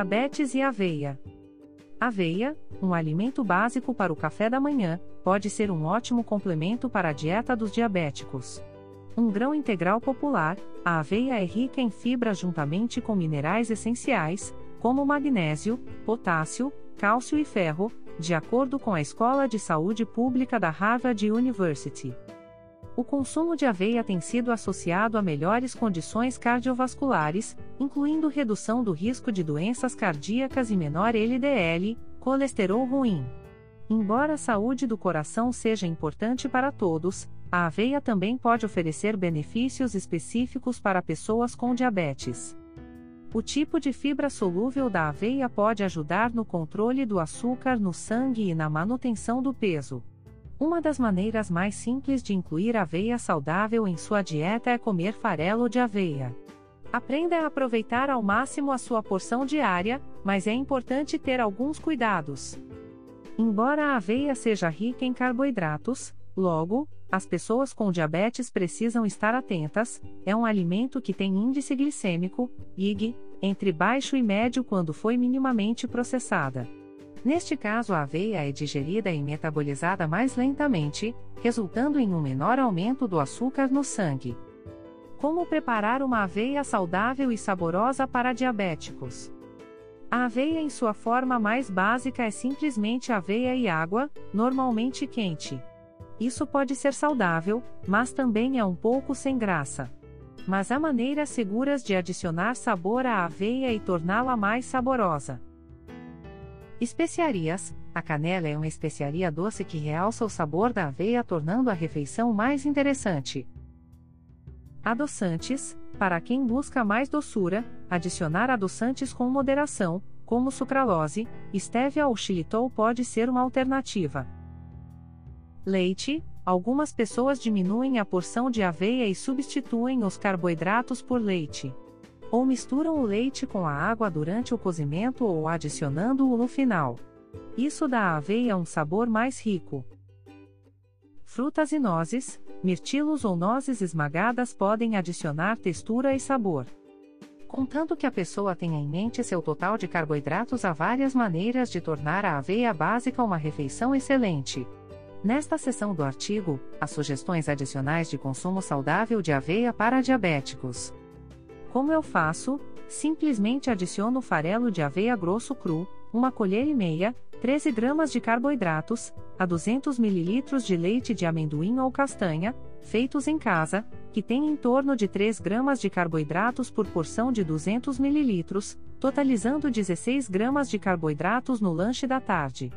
Diabetes e aveia. Aveia, um alimento básico para o café da manhã, pode ser um ótimo complemento para a dieta dos diabéticos. Um grão integral popular, a aveia é rica em fibra juntamente com minerais essenciais, como magnésio, potássio, cálcio e ferro, de acordo com a Escola de Saúde Pública da Harvard University. O consumo de aveia tem sido associado a melhores condições cardiovasculares, incluindo redução do risco de doenças cardíacas e menor LDL, colesterol ruim. Embora a saúde do coração seja importante para todos, a aveia também pode oferecer benefícios específicos para pessoas com diabetes. O tipo de fibra solúvel da aveia pode ajudar no controle do açúcar no sangue e na manutenção do peso. Uma das maneiras mais simples de incluir aveia saudável em sua dieta é comer farelo de aveia. Aprenda a aproveitar ao máximo a sua porção diária, mas é importante ter alguns cuidados. Embora a aveia seja rica em carboidratos, logo, as pessoas com diabetes precisam estar atentas, é um alimento que tem índice glicêmico, IG, entre baixo e médio quando foi minimamente processada. Neste caso, a aveia é digerida e metabolizada mais lentamente, resultando em um menor aumento do açúcar no sangue. Como preparar uma aveia saudável e saborosa para diabéticos? A aveia em sua forma mais básica é simplesmente aveia e água, normalmente quente. Isso pode ser saudável, mas também é um pouco sem graça. Mas há maneiras seguras de adicionar sabor à aveia e torná-la mais saborosa. Especiarias: a canela é uma especiaria doce que realça o sabor da aveia, tornando a refeição mais interessante. Adoçantes: para quem busca mais doçura, adicionar adoçantes com moderação, como sucralose, stevia ou xilitol pode ser uma alternativa. Leite: algumas pessoas diminuem a porção de aveia e substituem os carboidratos por leite. Ou misturam o leite com a água durante o cozimento ou adicionando-o no final. Isso dá à aveia um sabor mais rico. Frutas e nozes, mirtilos ou nozes esmagadas podem adicionar textura e sabor. Contanto que a pessoa tenha em mente seu total de carboidratos, há várias maneiras de tornar a aveia básica uma refeição excelente. Nesta seção do artigo, há sugestões adicionais de consumo saudável de aveia para diabéticos. Como eu faço? Simplesmente adiciono farelo de aveia grosso cru, uma colher e meia, 13 gramas de carboidratos, a 200 ml de leite de amendoim ou castanha, feitos em casa, que tem em torno de 3 gramas de carboidratos por porção de 200 ml, totalizando 16 gramas de carboidratos no lanche da tarde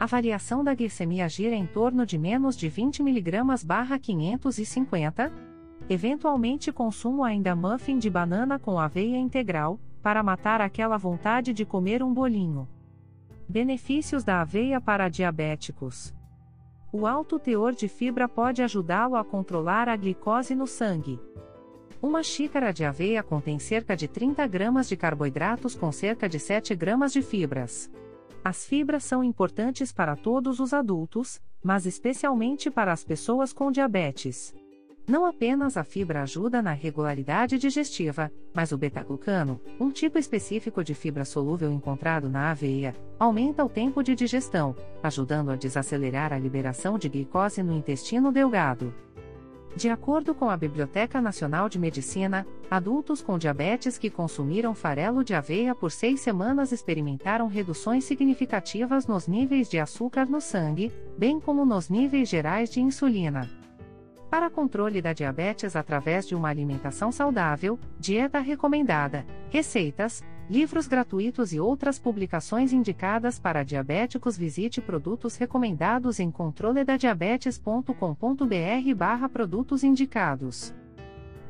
a variação da glicemia gira em torno de menos de 20 mg barra 550. Eventualmente consumo ainda muffin de banana com aveia integral, para matar aquela vontade de comer um bolinho. Benefícios da aveia para diabéticos. O alto teor de fibra pode ajudá-lo a controlar a glicose no sangue. Uma xícara de aveia contém cerca de 30 gramas de carboidratos com cerca de 7 gramas de fibras. As fibras são importantes para todos os adultos, mas especialmente para as pessoas com diabetes. Não apenas a fibra ajuda na regularidade digestiva, mas o beta-glucano, um tipo específico de fibra solúvel encontrado na aveia, aumenta o tempo de digestão, ajudando a desacelerar a liberação de glicose no intestino delgado. De acordo com a Biblioteca Nacional de Medicina, adultos com diabetes que consumiram farelo de aveia por seis semanas experimentaram reduções significativas nos níveis de açúcar no sangue, bem como nos níveis gerais de insulina. Para controle da diabetes através de uma alimentação saudável, dieta recomendada, receitas, livros gratuitos e outras publicações indicadas para diabéticos, visite produtos recomendados em controledadiabetes.com.br/barra produtos indicados.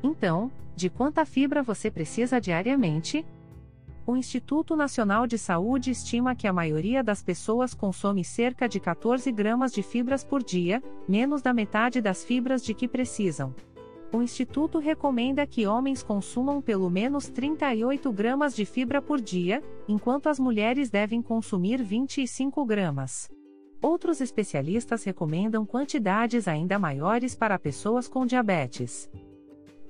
Então, de quanta fibra você precisa diariamente? O Instituto Nacional de Saúde estima que a maioria das pessoas consome cerca de 14 gramas de fibras por dia, menos da metade das fibras de que precisam o Instituto recomenda que homens consumam pelo menos 38 gramas de fibra por dia, enquanto as mulheres devem consumir 25 gramas. Outros especialistas recomendam quantidades ainda maiores para pessoas com diabetes.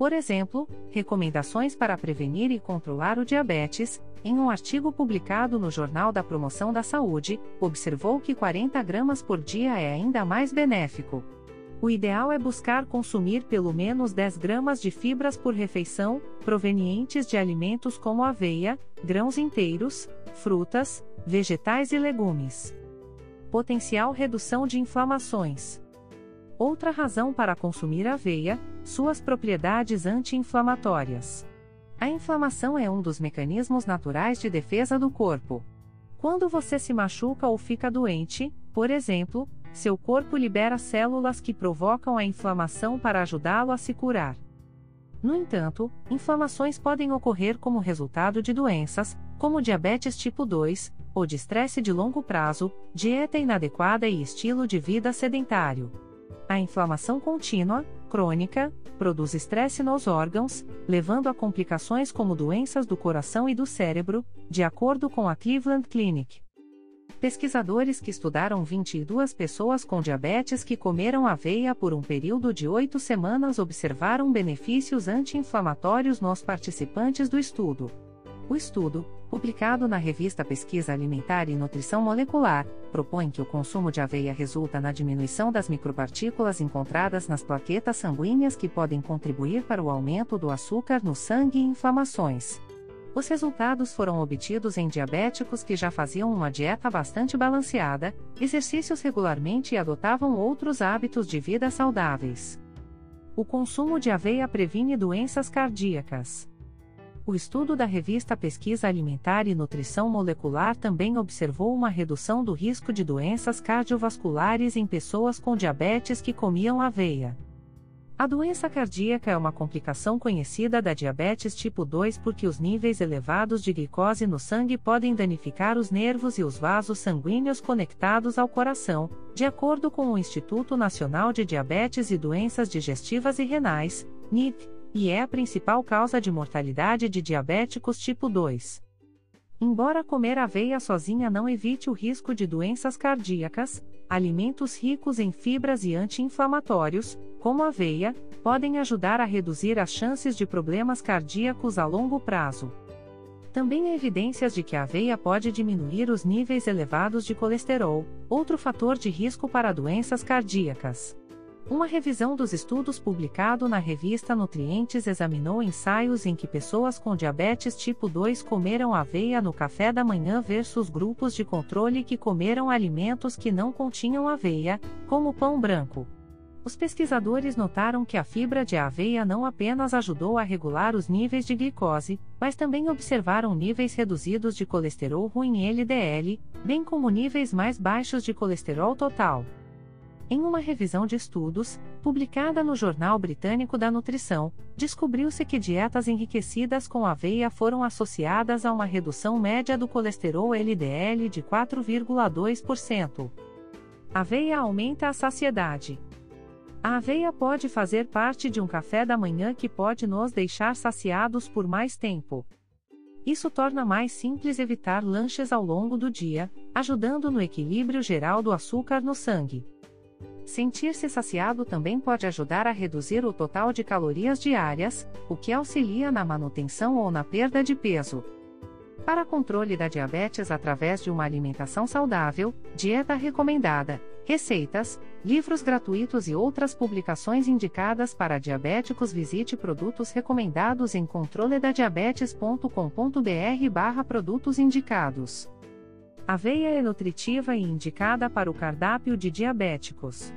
Por exemplo, recomendações para prevenir e controlar o diabetes, em um artigo publicado no Jornal da Promoção da Saúde, observou que 40 gramas por dia é ainda mais benéfico. O ideal é buscar consumir pelo menos 10 gramas de fibras por refeição, provenientes de alimentos como aveia, grãos inteiros, frutas, vegetais e legumes. Potencial redução de inflamações. Outra razão para consumir aveia, suas propriedades anti-inflamatórias. A inflamação é um dos mecanismos naturais de defesa do corpo. Quando você se machuca ou fica doente, por exemplo, seu corpo libera células que provocam a inflamação para ajudá-lo a se curar. No entanto, inflamações podem ocorrer como resultado de doenças, como diabetes tipo 2, ou de estresse de longo prazo, dieta inadequada e estilo de vida sedentário. A inflamação contínua, crônica, produz estresse nos órgãos, levando a complicações como doenças do coração e do cérebro, de acordo com a Cleveland Clinic. Pesquisadores que estudaram 22 pessoas com diabetes que comeram aveia por um período de oito semanas observaram benefícios anti-inflamatórios nos participantes do estudo. O estudo, publicado na revista Pesquisa Alimentar e Nutrição Molecular, propõe que o consumo de aveia resulta na diminuição das micropartículas encontradas nas plaquetas sanguíneas que podem contribuir para o aumento do açúcar no sangue e inflamações. Os resultados foram obtidos em diabéticos que já faziam uma dieta bastante balanceada, exercícios regularmente e adotavam outros hábitos de vida saudáveis. O consumo de aveia previne doenças cardíacas. O estudo da revista Pesquisa Alimentar e Nutrição Molecular também observou uma redução do risco de doenças cardiovasculares em pessoas com diabetes que comiam aveia. A doença cardíaca é uma complicação conhecida da diabetes tipo 2 porque os níveis elevados de glicose no sangue podem danificar os nervos e os vasos sanguíneos conectados ao coração, de acordo com o Instituto Nacional de Diabetes e Doenças Digestivas e Renais, NIP e é a principal causa de mortalidade de diabéticos tipo 2. Embora comer aveia sozinha não evite o risco de doenças cardíacas, alimentos ricos em fibras e anti-inflamatórios, como aveia, podem ajudar a reduzir as chances de problemas cardíacos a longo prazo. Também há evidências de que a aveia pode diminuir os níveis elevados de colesterol, outro fator de risco para doenças cardíacas. Uma revisão dos estudos publicado na revista Nutrientes examinou ensaios em que pessoas com diabetes tipo 2 comeram aveia no café da manhã versus grupos de controle que comeram alimentos que não continham aveia, como pão branco. Os pesquisadores notaram que a fibra de aveia não apenas ajudou a regular os níveis de glicose, mas também observaram níveis reduzidos de colesterol ruim LDL, bem como níveis mais baixos de colesterol total. Em uma revisão de estudos, publicada no Jornal Britânico da Nutrição, descobriu-se que dietas enriquecidas com aveia foram associadas a uma redução média do colesterol LDL de 4,2%. Aveia aumenta a saciedade. A aveia pode fazer parte de um café da manhã que pode nos deixar saciados por mais tempo. Isso torna mais simples evitar lanches ao longo do dia, ajudando no equilíbrio geral do açúcar no sangue. Sentir-se saciado também pode ajudar a reduzir o total de calorias diárias, o que auxilia na manutenção ou na perda de peso. Para controle da diabetes através de uma alimentação saudável, dieta recomendada, receitas, livros gratuitos e outras publicações indicadas para diabéticos, visite produtos recomendados em controledadiabetes.com.br/barra produtos indicados. Aveia é nutritiva e indicada para o cardápio de diabéticos.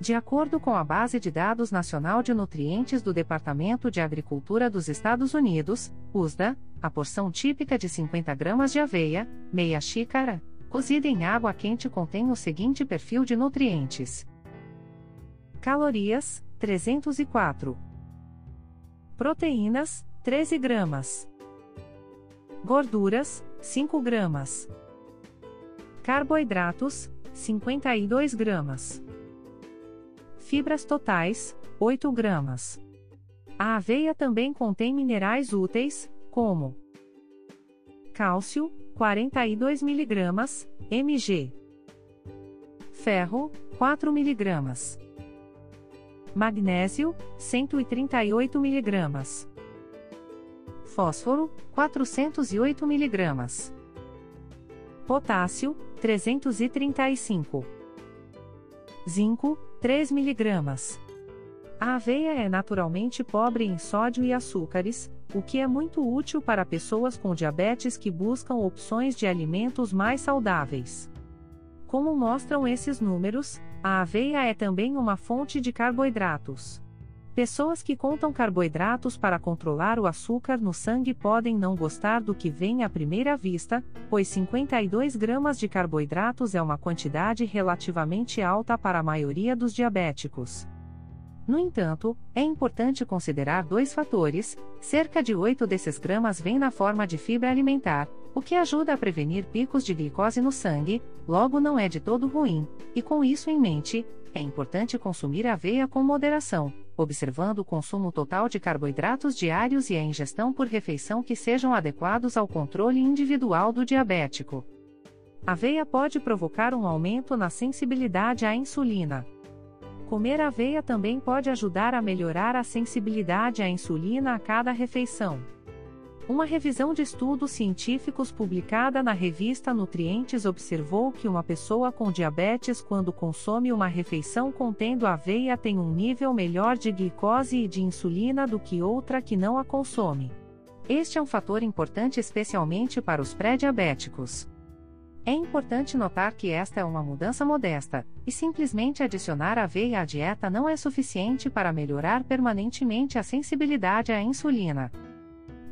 De acordo com a Base de Dados Nacional de Nutrientes do Departamento de Agricultura dos Estados Unidos, USDA, a porção típica de 50 gramas de aveia, meia xícara, cozida em água quente contém o seguinte perfil de nutrientes: Calorias, 304. Proteínas, 13 gramas. Gorduras, 5 gramas. Carboidratos, 52 gramas. Fibras totais, 8 gramas. A aveia também contém minerais úteis, como cálcio, 42 mg, mg. Ferro, 4 mg. Magnésio, 138 mg. Fósforo, 408 mg. Potássio, 335. Zinco, 3 mg. A aveia é naturalmente pobre em sódio e açúcares, o que é muito útil para pessoas com diabetes que buscam opções de alimentos mais saudáveis. Como mostram esses números, a aveia é também uma fonte de carboidratos. Pessoas que contam carboidratos para controlar o açúcar no sangue podem não gostar do que vem à primeira vista, pois 52 gramas de carboidratos é uma quantidade relativamente alta para a maioria dos diabéticos. No entanto, é importante considerar dois fatores: cerca de 8 desses gramas vêm na forma de fibra alimentar, o que ajuda a prevenir picos de glicose no sangue, logo não é de todo ruim, e com isso em mente, é importante consumir aveia com moderação, observando o consumo total de carboidratos diários e a ingestão por refeição que sejam adequados ao controle individual do diabético. Aveia pode provocar um aumento na sensibilidade à insulina. Comer aveia também pode ajudar a melhorar a sensibilidade à insulina a cada refeição. Uma revisão de estudos científicos publicada na revista Nutrientes observou que uma pessoa com diabetes, quando consome uma refeição contendo aveia, tem um nível melhor de glicose e de insulina do que outra que não a consome. Este é um fator importante especialmente para os pré-diabéticos. É importante notar que esta é uma mudança modesta, e simplesmente adicionar aveia à dieta não é suficiente para melhorar permanentemente a sensibilidade à insulina.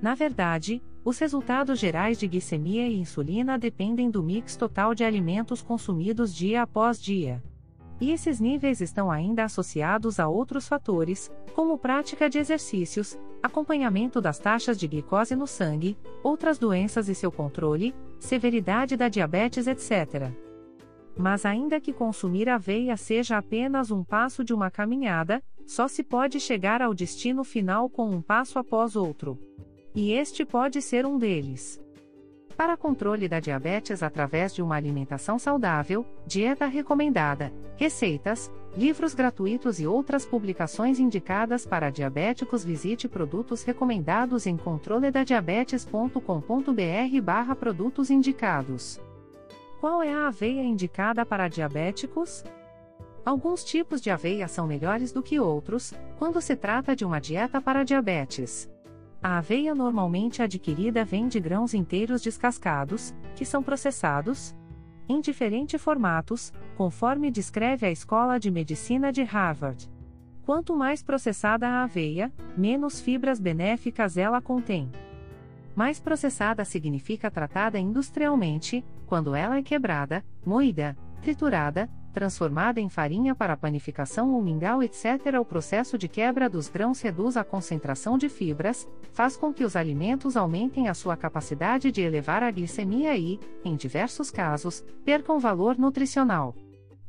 Na verdade, os resultados gerais de glicemia e insulina dependem do mix total de alimentos consumidos dia após dia. E esses níveis estão ainda associados a outros fatores, como prática de exercícios, acompanhamento das taxas de glicose no sangue, outras doenças e seu controle, severidade da diabetes, etc. Mas ainda que consumir aveia seja apenas um passo de uma caminhada, só se pode chegar ao destino final com um passo após outro. E este pode ser um deles. Para controle da diabetes através de uma alimentação saudável, dieta recomendada, receitas, livros gratuitos e outras publicações indicadas para diabéticos, visite produtos recomendados em controledadiabetes.com.br/barra produtos indicados. Qual é a aveia indicada para diabéticos? Alguns tipos de aveia são melhores do que outros, quando se trata de uma dieta para diabetes. A aveia normalmente adquirida vem de grãos inteiros descascados, que são processados em diferentes formatos, conforme descreve a Escola de Medicina de Harvard. Quanto mais processada a aveia, menos fibras benéficas ela contém. Mais processada significa tratada industrialmente, quando ela é quebrada, moída, triturada, transformada em farinha para panificação ou mingau, etc. O processo de quebra dos grãos reduz a concentração de fibras, faz com que os alimentos aumentem a sua capacidade de elevar a glicemia e, em diversos casos, percam valor nutricional.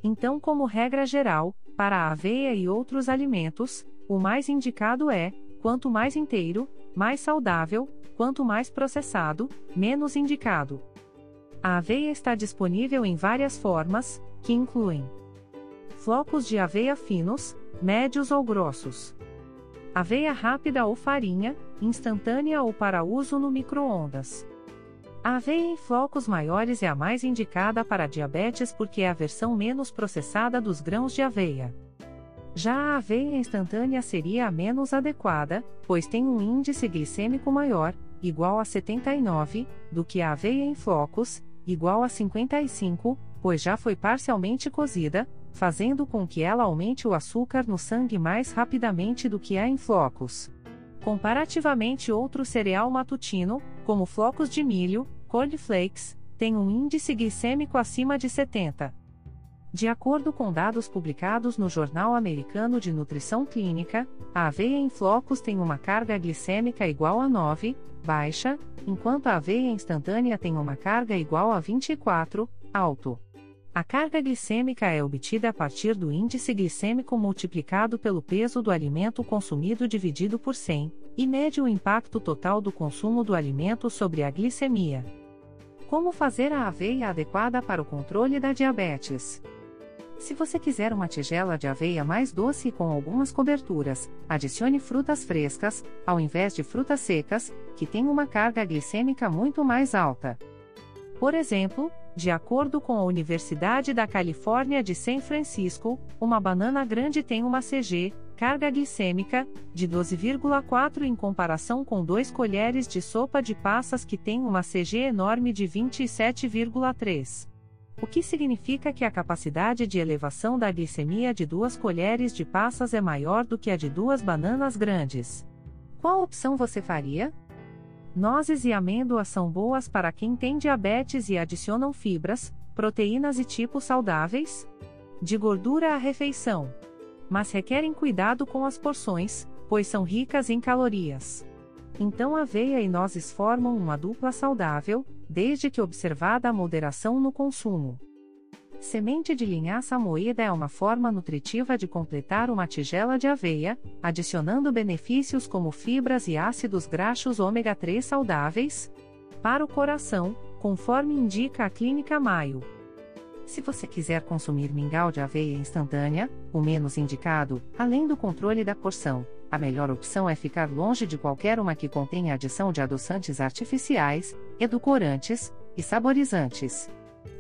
Então, como regra geral, para a aveia e outros alimentos, o mais indicado é: quanto mais inteiro, mais saudável, quanto mais processado, menos indicado. A aveia está disponível em várias formas, que incluem flocos de aveia finos, médios ou grossos, aveia rápida ou farinha, instantânea ou para uso no micro-ondas. A aveia em flocos maiores é a mais indicada para diabetes porque é a versão menos processada dos grãos de aveia. Já a aveia instantânea seria a menos adequada, pois tem um índice glicêmico maior, igual a 79, do que a aveia em flocos, igual a 55, pois já foi parcialmente cozida, fazendo com que ela aumente o açúcar no sangue mais rapidamente do que a em flocos. Comparativamente, outro cereal matutino, como flocos de milho, cornflakes, tem um índice glicêmico acima de 70. De acordo com dados publicados no Jornal Americano de Nutrição Clínica, a aveia em flocos tem uma carga glicêmica igual a 9, baixa, enquanto a aveia instantânea tem uma carga igual a 24, alto. A carga glicêmica é obtida a partir do índice glicêmico multiplicado pelo peso do alimento consumido dividido por 100, e mede o impacto total do consumo do alimento sobre a glicemia. Como fazer a aveia adequada para o controle da diabetes? Se você quiser uma tigela de aveia mais doce e com algumas coberturas, adicione frutas frescas, ao invés de frutas secas, que têm uma carga glicêmica muito mais alta. Por exemplo, de acordo com a Universidade da Califórnia de San Francisco, uma banana grande tem uma CG, carga glicêmica, de 12,4 em comparação com 2 colheres de sopa de passas que têm uma CG enorme de 27,3. O que significa que a capacidade de elevação da glicemia de duas colheres de passas é maior do que a de duas bananas grandes. Qual opção você faria? Nozes e amêndoas são boas para quem tem diabetes e adicionam fibras, proteínas e tipos saudáveis? De gordura à refeição. Mas requerem cuidado com as porções, pois são ricas em calorias. Então aveia e nozes formam uma dupla saudável, desde que observada a moderação no consumo. Semente de linhaça moída é uma forma nutritiva de completar uma tigela de aveia, adicionando benefícios como fibras e ácidos graxos ômega 3 saudáveis para o coração, conforme indica a Clínica Maio. Se você quiser consumir mingau de aveia instantânea, o menos indicado, além do controle da porção, a melhor opção é ficar longe de qualquer uma que contenha adição de adoçantes artificiais, edulcorantes e saborizantes.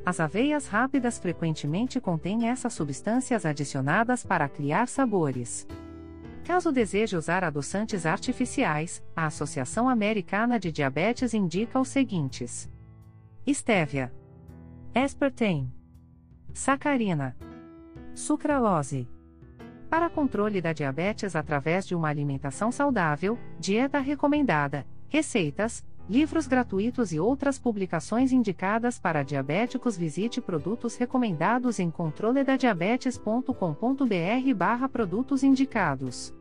As aveias rápidas frequentemente contêm essas substâncias adicionadas para criar sabores. Caso deseje usar adoçantes artificiais, a Associação Americana de Diabetes indica os seguintes: Estévia, Aspartame, sacarina, sucralose. Para controle da diabetes através de uma alimentação saudável, dieta recomendada, receitas, livros gratuitos e outras publicações indicadas para diabéticos, visite produtos recomendados em controledadiabetes.com.br/barra produtos indicados.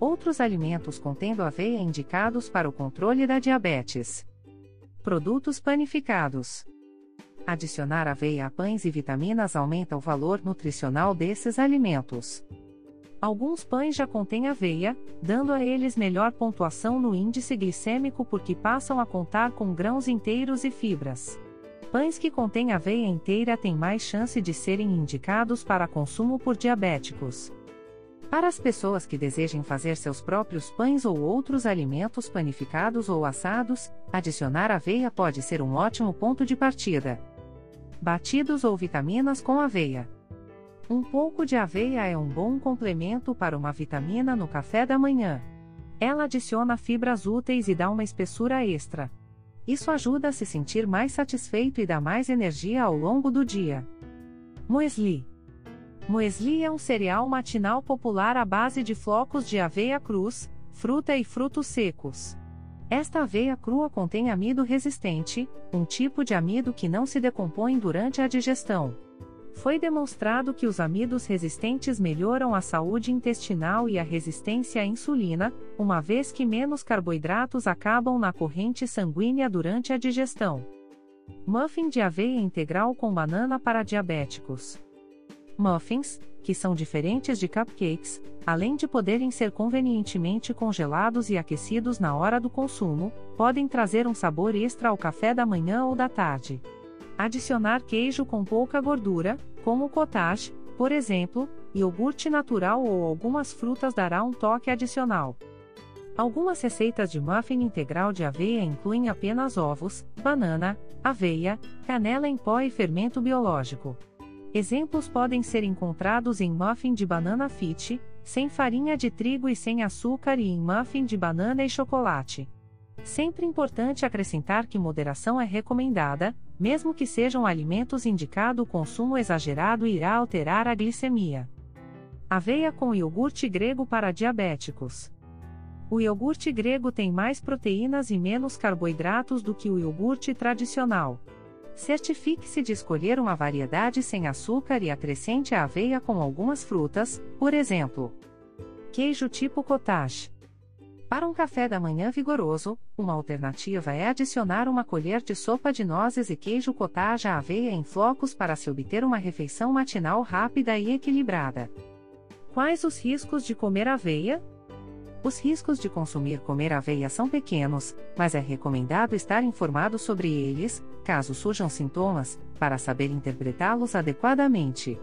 Outros alimentos contendo aveia indicados para o controle da diabetes. Produtos panificados. Adicionar aveia a pães e vitaminas aumenta o valor nutricional desses alimentos. Alguns pães já contêm aveia, dando a eles melhor pontuação no índice glicêmico porque passam a contar com grãos inteiros e fibras. Pães que contêm aveia inteira têm mais chance de serem indicados para consumo por diabéticos. Para as pessoas que desejem fazer seus próprios pães ou outros alimentos panificados ou assados, adicionar aveia pode ser um ótimo ponto de partida batidos ou vitaminas com aveia. Um pouco de aveia é um bom complemento para uma vitamina no café da manhã. Ela adiciona fibras úteis e dá uma espessura extra. Isso ajuda a se sentir mais satisfeito e dá mais energia ao longo do dia. Muesli. Muesli é um cereal matinal popular à base de flocos de aveia cruz, fruta e frutos secos. Esta aveia crua contém amido resistente, um tipo de amido que não se decompõe durante a digestão. Foi demonstrado que os amidos resistentes melhoram a saúde intestinal e a resistência à insulina, uma vez que menos carboidratos acabam na corrente sanguínea durante a digestão. Muffin de aveia integral com banana para diabéticos. Muffins, que são diferentes de cupcakes, além de poderem ser convenientemente congelados e aquecidos na hora do consumo, podem trazer um sabor extra ao café da manhã ou da tarde. Adicionar queijo com pouca gordura, como cottage, por exemplo, iogurte natural ou algumas frutas dará um toque adicional. Algumas receitas de muffin integral de aveia incluem apenas ovos, banana, aveia, canela em pó e fermento biológico. Exemplos podem ser encontrados em muffin de banana fit, sem farinha de trigo e sem açúcar e em muffin de banana e chocolate. Sempre importante acrescentar que moderação é recomendada, mesmo que sejam alimentos indicado o consumo exagerado irá alterar a glicemia. Aveia com iogurte grego para diabéticos. O iogurte grego tem mais proteínas e menos carboidratos do que o iogurte tradicional. Certifique-se de escolher uma variedade sem açúcar e acrescente a aveia com algumas frutas, por exemplo, queijo tipo cottage. Para um café da manhã vigoroso, uma alternativa é adicionar uma colher de sopa de nozes e queijo cottage à aveia em flocos para se obter uma refeição matinal rápida e equilibrada. Quais os riscos de comer aveia? Os riscos de consumir comer aveia são pequenos, mas é recomendado estar informado sobre eles, caso surjam sintomas, para saber interpretá-los adequadamente.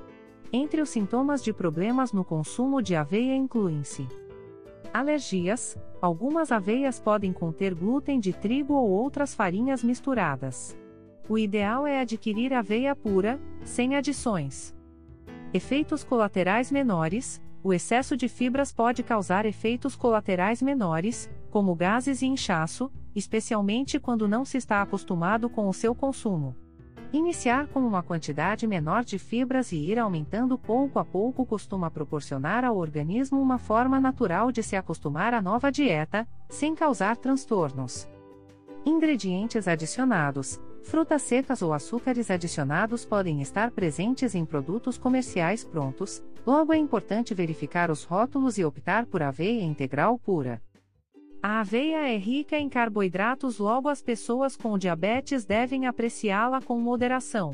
Entre os sintomas de problemas no consumo de aveia incluem-se alergias, algumas aveias podem conter glúten de trigo ou outras farinhas misturadas. O ideal é adquirir aveia pura, sem adições. Efeitos colaterais menores: o excesso de fibras pode causar efeitos colaterais menores, como gases e inchaço, especialmente quando não se está acostumado com o seu consumo. Iniciar com uma quantidade menor de fibras e ir aumentando pouco a pouco costuma proporcionar ao organismo uma forma natural de se acostumar à nova dieta, sem causar transtornos. Ingredientes adicionados: frutas secas ou açúcares adicionados podem estar presentes em produtos comerciais prontos, logo é importante verificar os rótulos e optar por aveia integral pura. A aveia é rica em carboidratos, logo as pessoas com diabetes devem apreciá-la com moderação.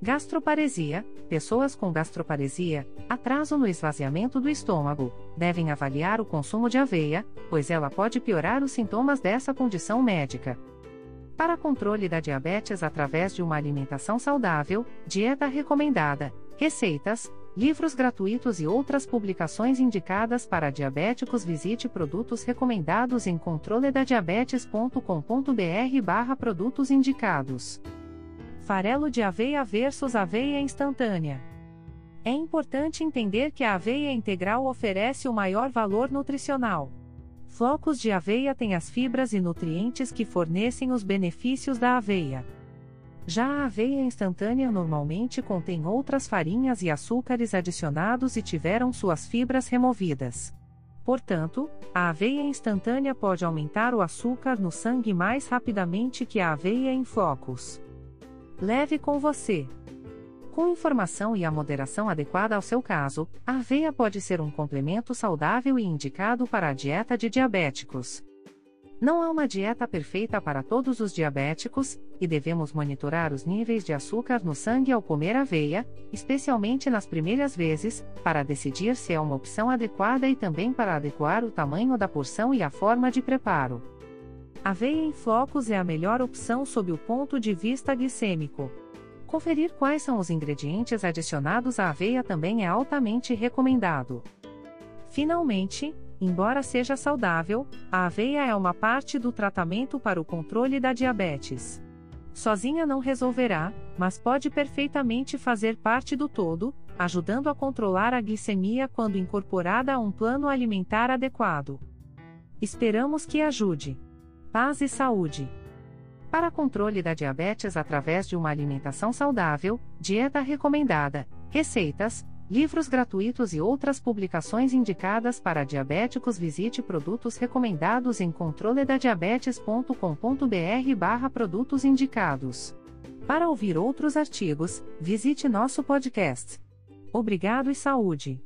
Gastroparesia: pessoas com gastroparesia, atraso no esvaziamento do estômago, devem avaliar o consumo de aveia, pois ela pode piorar os sintomas dessa condição médica. Para controle da diabetes através de uma alimentação saudável, dieta recomendada, receitas, livros gratuitos e outras publicações indicadas para diabéticos. Visite produtos recomendados em controledadiabetes.com.br/barra produtos indicados. Farelo de aveia versus aveia instantânea. É importante entender que a aveia integral oferece o maior valor nutricional. Flocos de aveia têm as fibras e nutrientes que fornecem os benefícios da aveia. Já a aveia instantânea normalmente contém outras farinhas e açúcares adicionados e tiveram suas fibras removidas. Portanto, a aveia instantânea pode aumentar o açúcar no sangue mais rapidamente que a aveia em flocos. Leve com você. Com informação e a moderação adequada ao seu caso, a aveia pode ser um complemento saudável e indicado para a dieta de diabéticos. Não há uma dieta perfeita para todos os diabéticos, e devemos monitorar os níveis de açúcar no sangue ao comer aveia, especialmente nas primeiras vezes, para decidir se é uma opção adequada e também para adequar o tamanho da porção e a forma de preparo. Aveia em flocos é a melhor opção sob o ponto de vista glicêmico. Conferir quais são os ingredientes adicionados à aveia também é altamente recomendado. Finalmente, Embora seja saudável, a aveia é uma parte do tratamento para o controle da diabetes. Sozinha não resolverá, mas pode perfeitamente fazer parte do todo, ajudando a controlar a glicemia quando incorporada a um plano alimentar adequado. Esperamos que ajude. Paz e saúde. Para controle da diabetes através de uma alimentação saudável, dieta recomendada, receitas, livros gratuitos e outras publicações indicadas para diabéticos. Visite produtos recomendados em controledadiabetes.com.br/barra produtos indicados. Para ouvir outros artigos, visite nosso podcast. Obrigado e saúde!